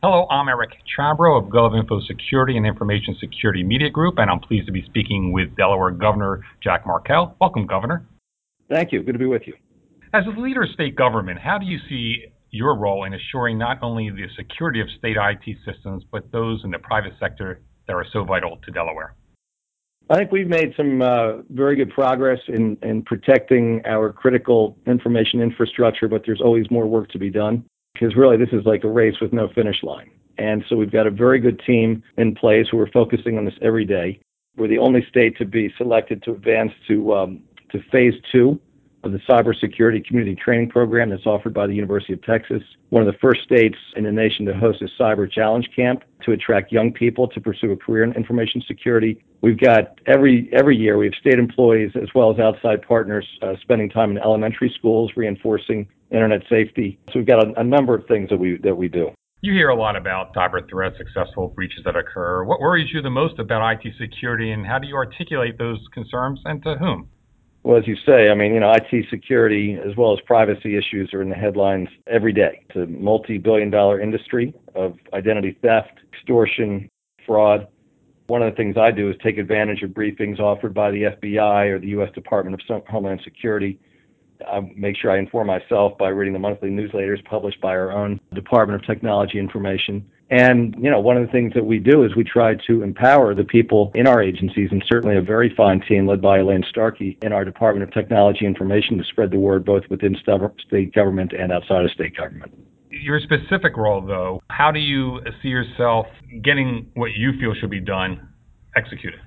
Hello, I'm Eric Chabrow of GovInfo Security and Information Security Media Group, and I'm pleased to be speaking with Delaware Governor Jack Markell. Welcome, Governor. Thank you. Good to be with you. As a leader of state government, how do you see your role in assuring not only the security of state IT systems, but those in the private sector that are so vital to Delaware? I think we've made some uh, very good progress in, in protecting our critical information infrastructure, but there's always more work to be done because really this is like a race with no finish line. And so we've got a very good team in place who are focusing on this every day. We're the only state to be selected to advance to um, to phase two of the cybersecurity community training program that's offered by the University of Texas. One of the first states in the nation to host a cyber challenge camp to attract young people to pursue a career in information security. We've got every every year we have state employees as well as outside partners uh, spending time in elementary schools reinforcing internet safety. So we've got a, a number of things that we that we do. You hear a lot about cyber threats, successful breaches that occur. What worries you the most about IT security, and how do you articulate those concerns, and to whom? Well, as you say, I mean, you know, IT security as well as privacy issues are in the headlines every day. It's a multi-billion dollar industry of identity theft, extortion, fraud. One of the things I do is take advantage of briefings offered by the FBI or the U.S. Department of Homeland Security I make sure I inform myself by reading the monthly newsletters published by our own Department of Technology Information. And, you know, one of the things that we do is we try to empower the people in our agencies, and certainly a very fine team led by Elayne Starkey in our Department of Technology Information to spread the word both within state government and outside of state government. Your specific role, though, how do you see yourself getting what you feel should be done executed?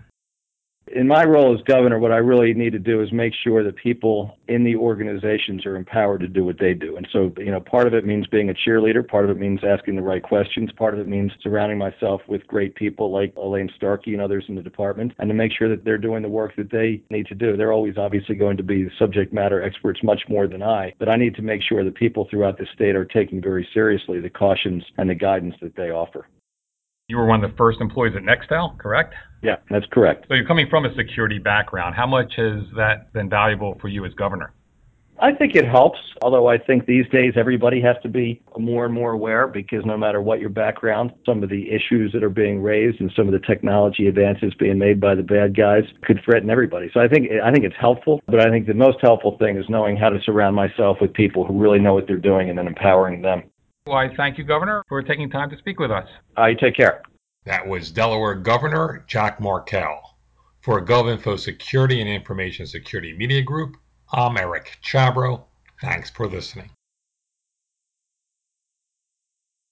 In my role as governor, what I really need to do is make sure that people in the organizations are empowered to do what they do. And so, you know, part of it means being a cheerleader, part of it means asking the right questions, part of it means surrounding myself with great people like Elayne Starkey and others in the department, and to make sure that they're doing the work that they need to do. They're always obviously going to be subject matter experts much more than I, but I need to make sure that people throughout the state are taking very seriously the cautions and the guidance that they offer. You were one of the first employees at Nextel, correct? Yeah, that's correct. So you're coming from a security background. How much has that been valuable for you as governor? I think it helps, although I think these days everybody has to be more and more aware because no matter what your background, some of the issues that are being raised and some of the technology advances being made by the bad guys could threaten everybody. So I think I think it's helpful, but I think the most helpful thing is knowing how to surround myself with people who really know what they're doing and then empowering them. Well, I thank you, Governor, for taking time to speak with us. Uh, you take care. That was Delaware Governor Jack Markell. For GovInfo Security and Information Security Media Group, I'm Eric Chabrow. Thanks for listening.